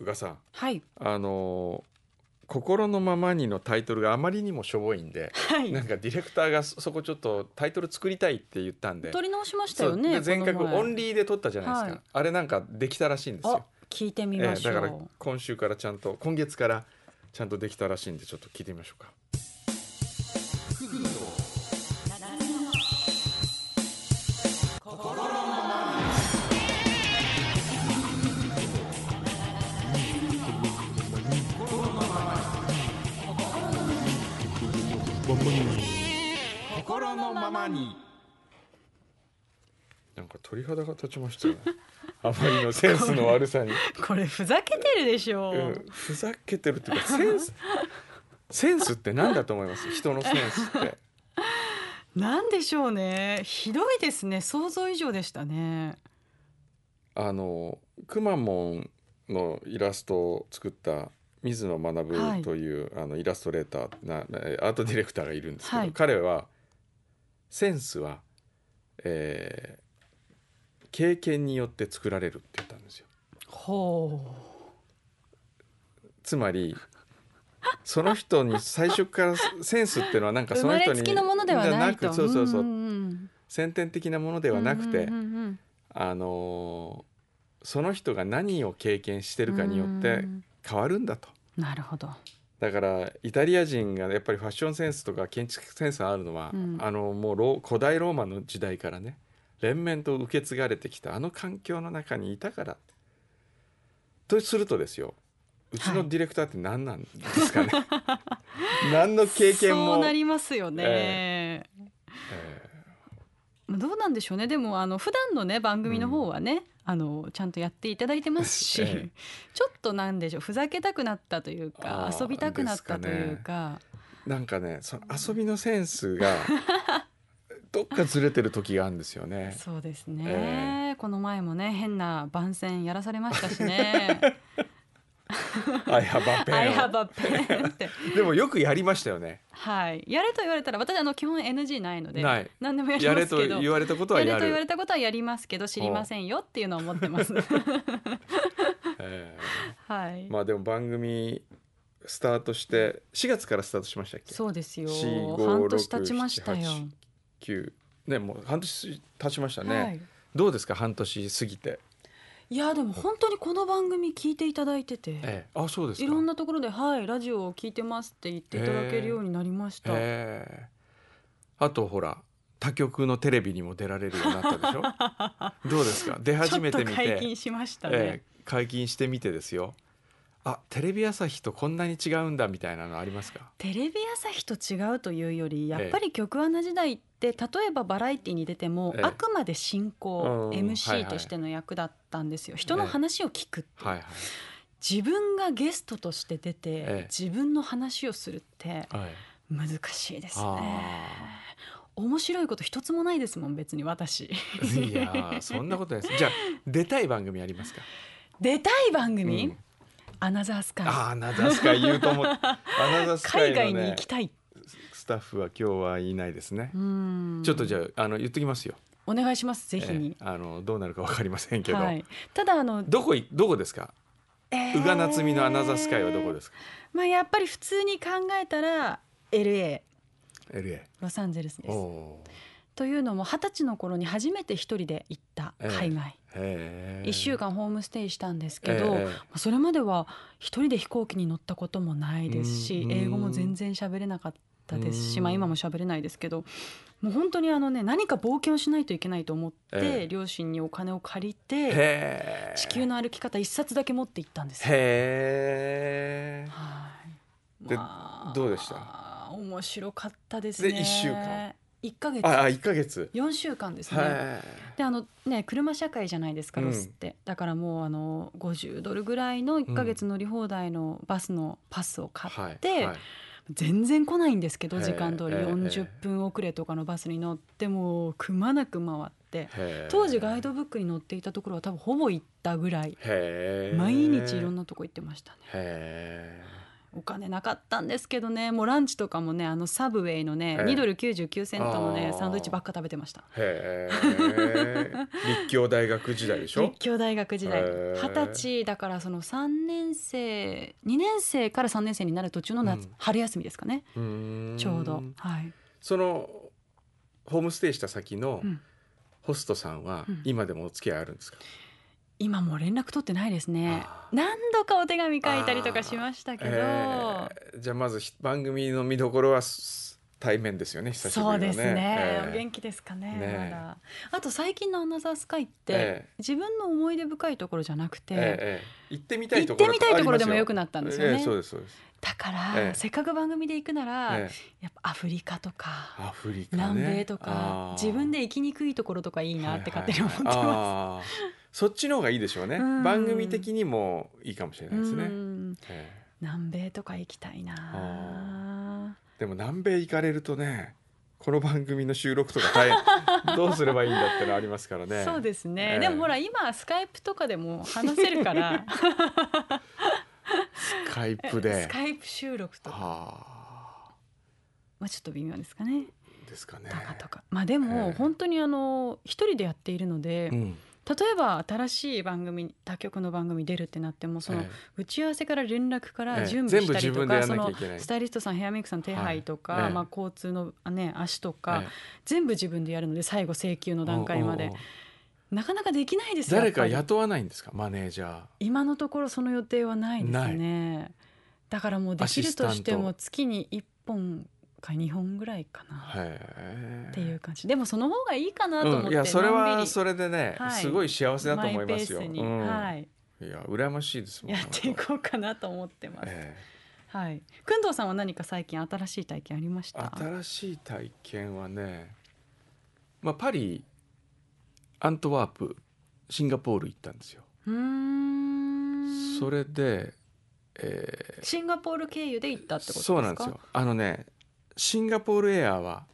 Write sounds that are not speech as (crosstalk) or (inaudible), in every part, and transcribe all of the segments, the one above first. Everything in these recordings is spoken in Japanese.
宇賀さんはい。あのー心のままに」のタイトルがあまりにもしょぼいんで、はい。なんかディレクターがそそこちょっとタイトル作りたいって言ったんで撮り直しましたよねで前。回この前オンリーで撮ったじゃないですか、はい。あれなんかできたらしいんですあよ、聞いてみえましょう、えだから今週からちゃんと今月からちゃんとできたらしいんでちょっと聞いてみましょうか心のままに。なんか鳥肌が立ちましたよね。あまりのセンスの悪さに、(laughs) これふざけてるでしょ。う、うん、ふざけてるっていうかセンス (laughs) センスって何だと思います？人のセンスって。(laughs) なんでしょうね。ひどいですね。想像以上でしたね。あのくまモンのイラストを作った水野はい。学という、あのイラストレーターなえアートディレクターがいるんですけど、はい。彼はセンスは、えー経験によって作られるって言ったんですよ。ほつまりその人に最初からセンスっていうのはなんか (laughs) その人にれつきのものではないと。じゃくそうそうそう、先天的なものでうんはなくて、あのーその人が何を経験してるかによってうん。変わるんだと。なるほど。だからイタリア人がやっぱりファッションセンスとか建築センスがあるのは、うん。あのもう古代ローマの時代からね連綿と受け継がれてきたあの環境の中にいたから。とするとですようちのディレクターって何なんですかね、(laughs) 何の経験も。そうなりますよね、え。どうなんでしょうね。でもあの普段のね番組の方はね、あのちゃんとやっていただいてますし、ええ。ちょっとなんでしょうふざけたくなったというか遊びたくなったというか。ーなんかねその遊びのセンスが (laughs) どっかずれてる時があるんですよね。そうですね、え。この前もね変な番宣やらされましたしね (laughs) I have a pen I have a pen って。(laughs) でもよくやりましたよね。はい。やれと言われたら私あの基本 NG ないのでない。何でもやりやれますけどと言われたことはややれと言わる。れたことはやりますけど知りませんよっていうのを思ってます。(laughs) えはい、ーまあでも番組スタートして4月からスタートしましたっけ？そうですよ。4 5半年経ちましたよ、9ねもう半年経ちましたね、はい。どうですか？半年過ぎて、いやでも本当にこの番組聞いていただいてて、ええ。あそうですか。いろんなところで「はいラジオを聞いてます」って言っていただけるようになりました、ええ。あとほら他局のテレビにも出られるようになったでしょ？(laughs) どうですか？出始めてみちょっと解て禁しましたね、ええ。解禁してみてですよあテレビ朝日とこんなに違うんだみたいなのありますか？テレビ朝日と違うというよりやっぱり局アナ時代って例えばバラエティに出ても、ええ。あくまで進行、MC いとしての役だったんですよ。人の話を聞くっていう、はいはい。自分がゲストとして出て、ええ。自分の話をするってはい。難しいですあね面白いこと一つもないですもん別に私。いやーそんなことないです。じゃあ出たい番組ありますか？出たい番組、うんアナザースカイ。あアナザースカイ言うと思って、(laughs) ね、海外に行きたい。スタッフは今日はいないですね。ちょっとじゃあの言ってきますよ。お願いしますぜひ、えー、あのどうなるかわかりませんけど、はい、ただあのどこどこですか？宇賀夏美のアナザースカイはどこですか、まあやっぱり普通に考えたら LA, LA ロサンゼルスです。というのも二十歳の頃に初めて一人で行った海外、えー1週間ホームステイしたんですけど、それまでは一人で飛行機に乗ったこともないですし英語も全然喋れなかったですし、まあ、今も喋れないですけどもう本当にあの、ね、何か冒険をしないといけないと思って、両親にお金を借りて「地球の歩き方」1冊だけ持って行ったんですへはい、まあ、どうでした？面白かったですね。で週間。一ヶ月。あ月。四週間ですね。はであのね車社会じゃないですかうん。ロスって、だからもうあの50ドルぐらいの1ヶ月乗り放題のバスのパスを買いはいって、はい。全然来ないんですけど時間通り。ええ40分遅れとかのバスに乗ってもうくまなく回って。当時ガイドブックに載っていたところは多分ほぼ行ったぐらい毎日いろんなとこ行ってましたね。お金なかったんですけどね。もうランチとかもねあのサブウェイのね、ええ。2ドル99セントのねサンドイッチばっか食べてました。へえ。立教大学時代でしょ？立教大学時代。二十歳だからその3年生2年生から3年生になる途中の夏、うん。春休みですかね。ちょうど。はい。そのホームステイした先のうん。ホストさんはうん。今でもお付き合いあるんですか、今もう連絡取ってないですね。あ何度かお手紙書いたりとかしましたけど、えーじゃあまずひ番組の見どころはす対面ですよね。久しぶりのね。そうですね、えー。お元気ですかねねえ。まだ。あと最近の「アナザースカイ」って、ええ。自分の思い出深いところじゃなくて、ええええ。行ってみたいところ行ってみたいところでもよ。くなったんですよね。ええそうですそうです、だから、ええ。せっかく番組で行くなら、えやっぱアフリカとかえアフリカね。南米とあかー。自分で行きにくいところとかいいなって勝手に思ってはいはい。はいそっちの方がいいでしょうね。うん。番組的にもいいかもしれす。ないですね、南米とか行きたいな。でも南米行かれるとねこの番組の収録とか大変。(laughs) どうすればいいんだってのありますからね。そうですね、ええ。でもほら今スカイプとかでも話せるから。スカイプで。(laughs) スカイプ収録とか、はまあ、ちょっと微妙ですかね。あですかね。とかとか。まあでもええ。本当にあの一人でやっているので、うん例えば新しい番組他局の番組出るってなってもそのえ打ち合わせから連絡からええ。準備したりとかそのスタイリストさんヘアメイクさん手配とか、まあ、交通のあね足とえかえ全部自分でやるので最後請求の段階まで。なかなかできないですよ誰か雇わないんですか？マネージャー。今のところその予定はないですなねだからもうできるとしても月に1本か2本ぐらいかなっていう感じでもその方がいいかなと思って、うん、いやそれはそれでね、はいすごい幸せだと思いますよ。うんはい、いや羨ましいですもん。やっていこうかなと思ってます。えはい。くんどうさんは何か最近新しい体験ありましえた？新しい体験はね、まあパリ、アントワープ、シンガポール行ったんですよ。うーん。それで、えシンガポール経由で行ったってことーですか？そうなんですよ。。あのね、シンガポールエアは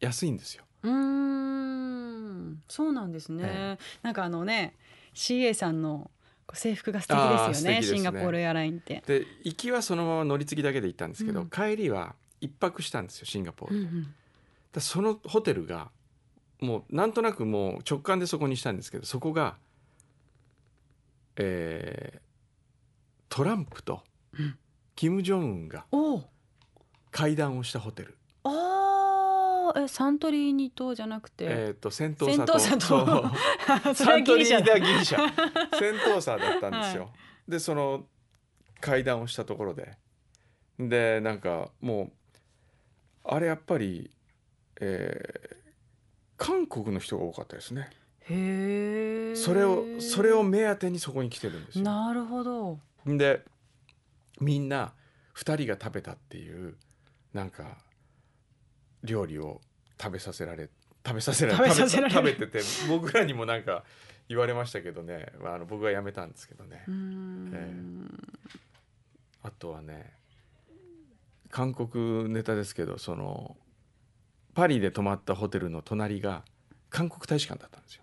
安いんですよ。うーん。そうなんですね。えなんかあのね、CA さんの制服が素敵ですよね。ねシンガポールエアラインって。で行きはそのまま乗り継ぎだけで行ったんですけど、うん帰りは一泊したんですよシンガポールで。うんうん。でそのホテルがもうなんとなくもう直感でそこにしたんですけどそこが、えートランプとうんキム・ジョンウンがおお。会談をしたホテル、ああ、えサントリーニ島じゃなくて、えー、とセントーサ島セントーサ島 (laughs) それサントリーはギリシャだ。ダギリシャ。(laughs) セントーサだったんですよ、はでその会談をしたところで。でなんかもうあれやっぱり、えー韓国の人が多かったですね。へえ。それをそれを目当てにそこに来てるんですよ。なるほど。でみんな2人が食べたっていうなんか料理を食べさせられ食べさせられ食べてて僕らにもなんか言われましたけどね、まあ、あの僕はやめたんですけどね、うーん。あとはね韓国ネタですけどそのパリで泊まったホテルの隣が韓国大使館だったんですよ。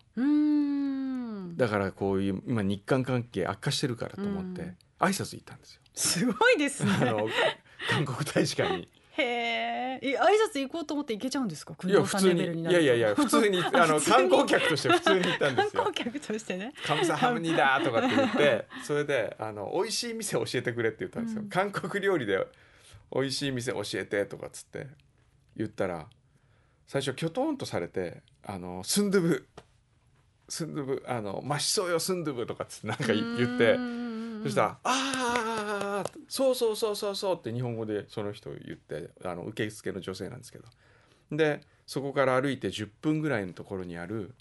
だからこういう今日韓関係悪化してるからと思ってうん挨拶行ったんですよすごいですね。あの韓国大使館に。へえ。え挨拶行こうと思って行けちゃうんですか？いや普通にいやいやいや普通に (laughs) あの観光客として普通に行ったんですよ観光。客としてね。カムサハムニだとかって言ってそれであの美味しい店教えてくれって言ったんですよ。うん韓国料理で美味しい店教えてとかっつって言ったら最初キョトンとされてあのスンドゥブスンドゥブあのマシそうよスンドゥブとかっつってなんか言って。そしたら「ああそうそうそうそうそう」って日本語でその人言ってあの受付の女性なんですけどでそこから歩いて10分ぐらいのところにある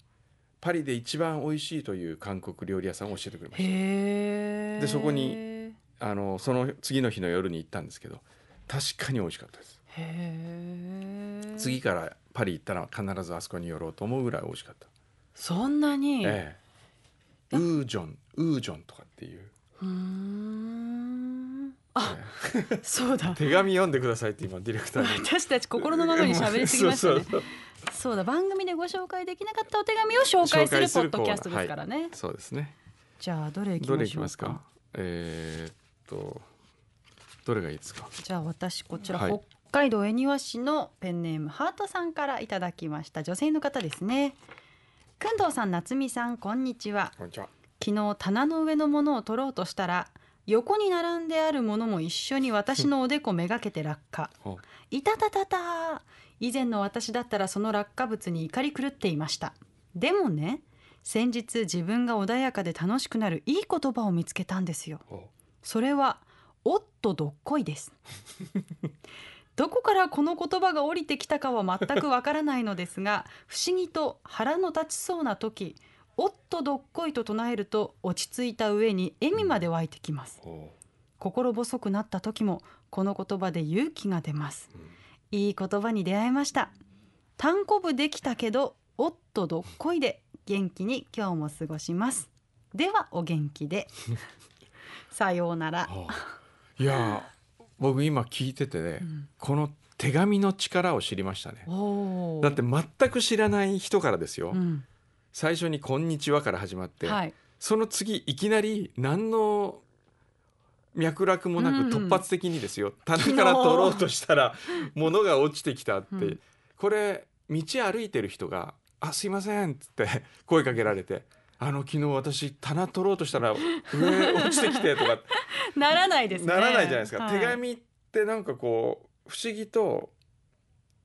パリで一番美味しいという韓国料理屋さんを教えてくれましへえ。でそこにたあのその次の日の夜に行ったんですけど確かに美味しかったですへえ。次からパリ行ったら必ずあそこに寄ろうと思うぐらい美味しかった、そんなに？ええ、ウージョンウージョンとかっていう、うーん。あ、えそうだ。え。手紙読んでくださいって今ディレクターに。(laughs) 私たち心のままに喋りすぎましたね。そう。だ番組でご紹介できなかったお手紙を紹介するポッドキャストですからね。そうですね。じゃあどれいきましょうか？か？えーっとどれがいいですか？じゃあ私こちら、はい。北海道恵庭市のペンネームハートさんからいただきました。女性の方ですね。くんどうさん夏美さんこんにちは。こんにちは。昨日棚の上のものを取ろうとしたら横に並んであるものも一緒に私のおでこめがけて落下。おいたたたた以前の私だったらその落下物に怒り狂っていました。でもね先日自分が穏やかで楽しくなるいい言葉を見つけたんですよ。おそれはおっとどっこいです。(laughs) どこからこの言葉が降りてきたかは全くわからないのですが不思議と腹の立ちそうな時おっとどっこいと唱えると落ち着いた上に笑みまで湧いてきます。お心細くなった時もこの言葉で勇気が出ます。うん。いい言葉に出会えました。単行部できたけどおっとどっこいで元気に今日も過ごします。ではお元気で。(laughs) さようなら、あいやー僕今聞いててね、うん。この手紙の力を知りましたね。だって全く知らない人からですよ、うん最初に「こんにちは」から始まって、はい、その次いきなり何の脈絡もなうんく突発的にですよ、棚から取ろうとしたら物が落ちてきたって、うん。これ道歩いてる人が「あすいません」っつって声かけられて「あの昨日私棚取ろうとしたら上落ちてきて」とか。ならないですね。ならないじゃないですか、はい。手紙ってなんかこう不思議と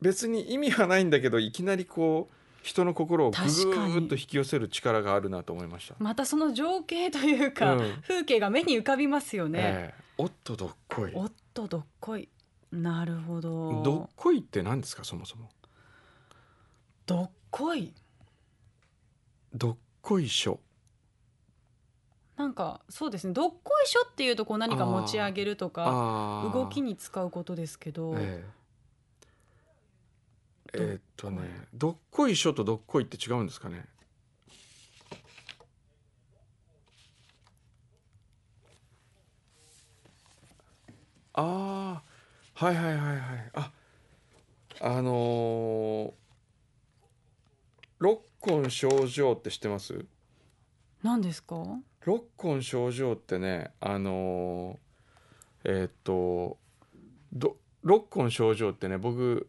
別に意味はないんだけどいきなりこう人の心をぐぐっと引き寄せる力があるなと思いました。またその情景というか、うん。風景が目に浮かびますよね、ええ。おっとどっこい。おっとどっこい。なるほど。どっこいって何ですかそもそも？どっこい。どっこいしょ。なんかそうですね。どっこいしょっていうとこう何か持ち上げるとか動きに使うことですけど、えええーっとねどっこい。しょとどっこいって違うんですかね？ああはいはいはいはい。ああのー六根症状って知ってます？何ですか？六根症状ってねあのーえーっとど六根症状ってね僕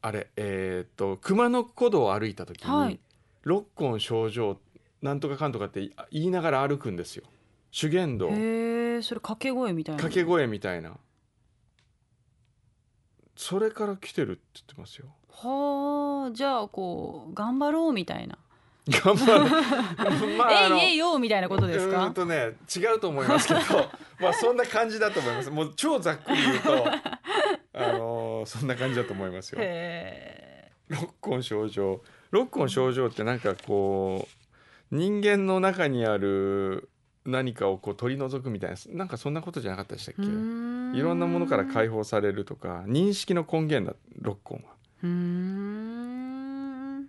あれえーっと熊野古道を歩いた時に、はい。六根症状なんとかかんとかって言いながら歩くんですよ。修験道。へえそれ掛け声みたいな。掛け声みたいな。それから来てるって言ってますよ。はあじゃあこう頑張ろうみたいな、頑張るまあ (laughs) えいえいよみたいなことですうーかんとね違うと思いますけど。(laughs) まあそんな感じだと思います。もう超ざっくり言うと (laughs) あのーそんな感じだと思いますよ。へ六根症状。六根症状ってなんかこう人間の中にある何かをこう取り除くみたいななんかそんなことじゃなかったでしたっえけいろんなものから解放されるとか認識の根源だ六根は。うーん。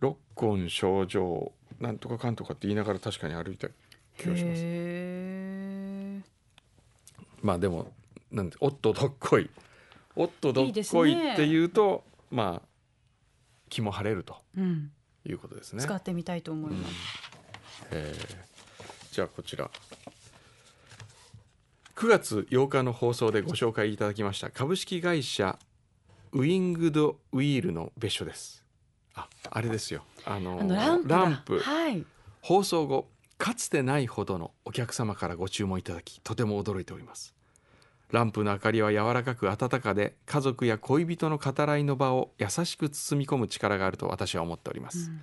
六根症状なんとかかんとかって言いながら確かに歩いた気がします。まあでもなんでおっとどっこい。おっとどっこいね。っていうとまあ気も晴れるとうん。いうことですね。使ってみたいと思いうん。ます、えー。じゃあこちら。9月8日の放送でご紹介いただきました株式会社ウィングドウィールの別所です。ああれですよ。あのランプ。はい。放送後かつてないほどのお客様からご注文いただきとても驚いておりますランプの明かりは柔らかく温かで家族や恋人の語らいの場を優しく包み込む力があると私は思っております、うん。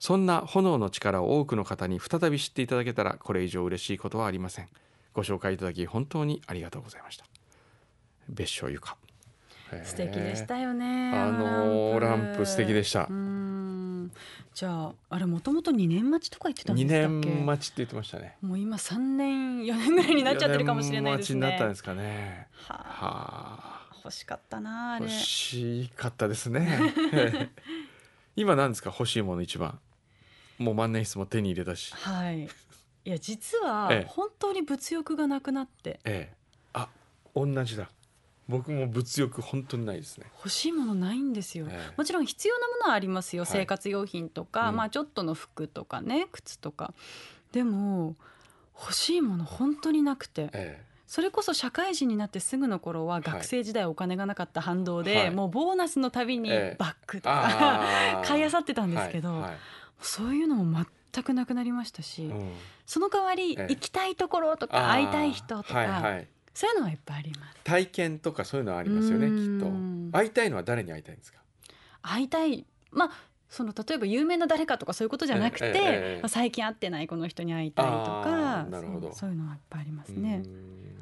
そんな炎の力を多くの方に再び知っていただけたらこれ以上嬉しいことはありません。ご紹介いただき本当にありがとうございました。別所ゆか素敵でしたよねあのーランプ。素敵でした。じゃああれもともと2年待ちとか言ってたんで2したっけ？年待ちって言ってましたね。もう今3年4年ぐらいになっちゃってるかもしれないですね。四年待ちになったんですかね。はあ。はあ。欲しかったな欲しかったですね。(laughs) 今何ですか？欲しいもの一番。もう万年筆も手に入れたし。はい。いや実はええ。本当に物欲がなくなって。ええ。あ同じだ僕も物欲本当にないですね。欲しいものないんですよ、ええ。もちろん必要なものはありますよ、はい。生活用品とか、うん。まあちょっとの服とかね靴とか。でも欲しいもの本当になくて。えそれこそ社会人になってすぐの頃は学生時代お金がなかった反動で、はい。もうボーナスのたびにええ。バッグとか、(laughs) 買い漁ってたんですけど、はい。はい。そういうのも全くなくなりましたし、うん。その代わり、ええ。行きたいところとか会いたい人とか、そういうのはいっぱいあります。体験とかそういうのはありますよねうきんっと。会いたいのは誰に会いたいんですか？会いたい。まあその例えば有名な誰かとかそういうことじゃなくて、ええええまあ、最近会ってないこの人に会いたいとあかーなるほどそういうのはいっぱいありますね。うん。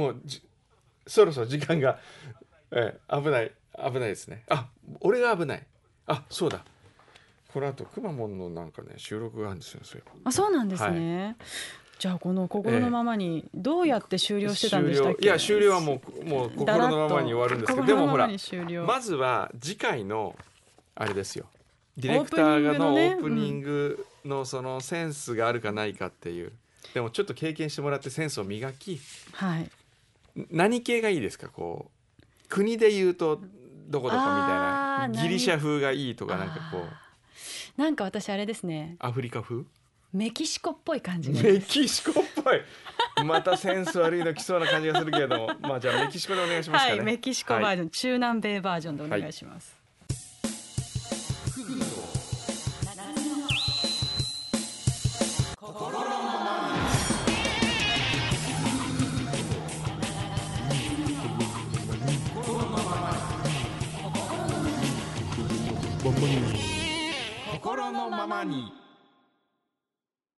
もうじそろそろ時間が、(laughs) ええ危ない危ないですね。あ俺が危ない。あそうだ。この後くまモンのなんかね収録があるんですよそうあそうなんですね。じゃあこの心のままにどうやって終了してたんでしたっけ？いや終了はもうもう心のままに終わるんですけどでもほらままずは次回のあれですよ。ディレクターがのオオープニングのそのセンスがあるかないかっていう。でもちょっと経験してもらってセンスを磨きはい。何系がいいですか？こう国で言うとどこどこみたいな。ギリシャ風がいいとかなんかこう。なんか私あれですね。アフリカ風？メキシコっぽい感じが。メキシコっぽい。またセンス悪いの来そうな感じがするけれども。まあじゃあメキシコでお願いしますかね。はいメキシコバージョン、中南米バージョンでお願いします、心のままに